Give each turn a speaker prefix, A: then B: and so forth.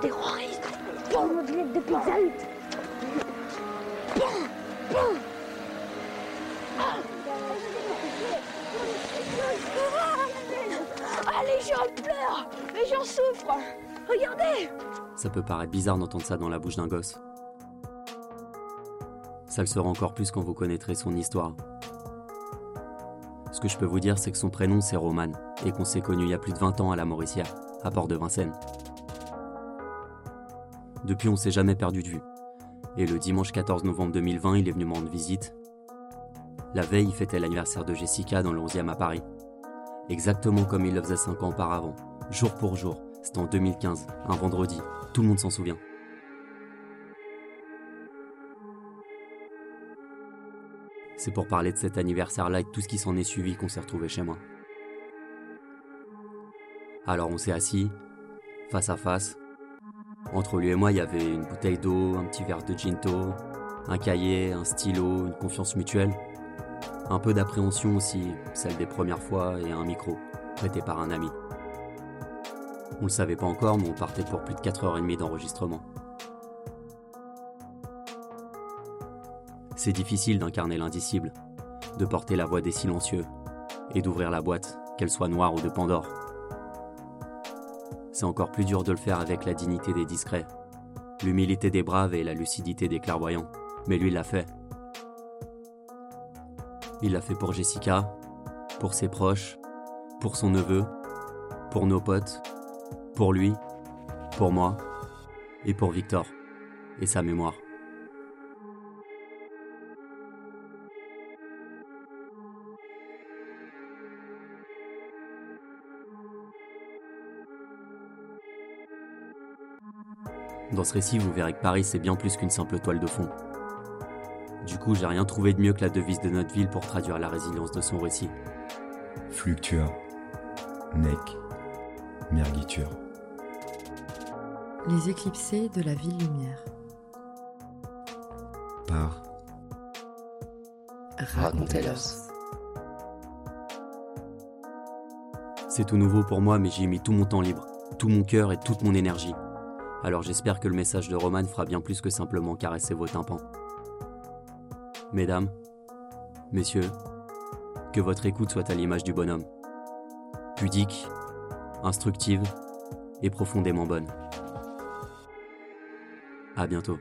A: terroriste Bon modelette de Pizza Hut Ah, les gens pleurent Les gens souffrent Regardez
B: Ça peut paraître bizarre d'entendre ça dans la bouche d'un gosse. Ça le sera encore plus quand vous connaîtrez son histoire. Ce que je peux vous dire, c'est que son prénom c'est Roman et qu'on s'est connu il y a plus de 20 ans à la Mauricière, à Port de Vincennes. Depuis, on s'est jamais perdu de vue. Et le dimanche 14 novembre 2020, il est venu me rendre visite. La veille, il fêtait l'anniversaire de Jessica dans le 11e à Paris. Exactement comme il le faisait 5 ans auparavant, jour pour jour. C'était en 2015, un vendredi. Tout le monde s'en souvient. C'est pour parler de cet anniversaire-là et de tout ce qui s'en est suivi qu'on s'est retrouvé chez moi. Alors on s'est assis, face à face. Entre lui et moi, il y avait une bouteille d'eau, un petit verre de ginto, un cahier, un stylo, une confiance mutuelle. Un peu d'appréhension aussi, celle des premières fois, et un micro, prêté par un ami. On le savait pas encore, mais on partait pour plus de 4h30 d'enregistrement. C'est difficile d'incarner l'indicible, de porter la voix des silencieux, et d'ouvrir la boîte, qu'elle soit noire ou de Pandore. C'est encore plus dur de le faire avec la dignité des discrets, l'humilité des braves et la lucidité des clairvoyants. Mais lui l'a fait. Il l'a fait pour Jessica, pour ses proches, pour son neveu, pour nos potes, pour lui, pour moi et pour Victor et sa mémoire. Dans ce récit, vous verrez que Paris, c'est bien plus qu'une simple toile de fond. Du coup, j'ai rien trouvé de mieux que la devise de notre ville pour traduire la résilience de son récit.
C: Fluctua. Nec. Mergiture.
D: Les éclipsés de la ville lumière.
C: Par.
D: Racontez-leur.
B: C'est tout nouveau pour moi, mais j'y ai mis tout mon temps libre, tout mon cœur et toute mon énergie. Alors j'espère que le message de Roman fera bien plus que simplement caresser vos tympans. Mesdames, messieurs, que votre écoute soit à l'image du bonhomme. Pudique, instructive et profondément bonne. À bientôt.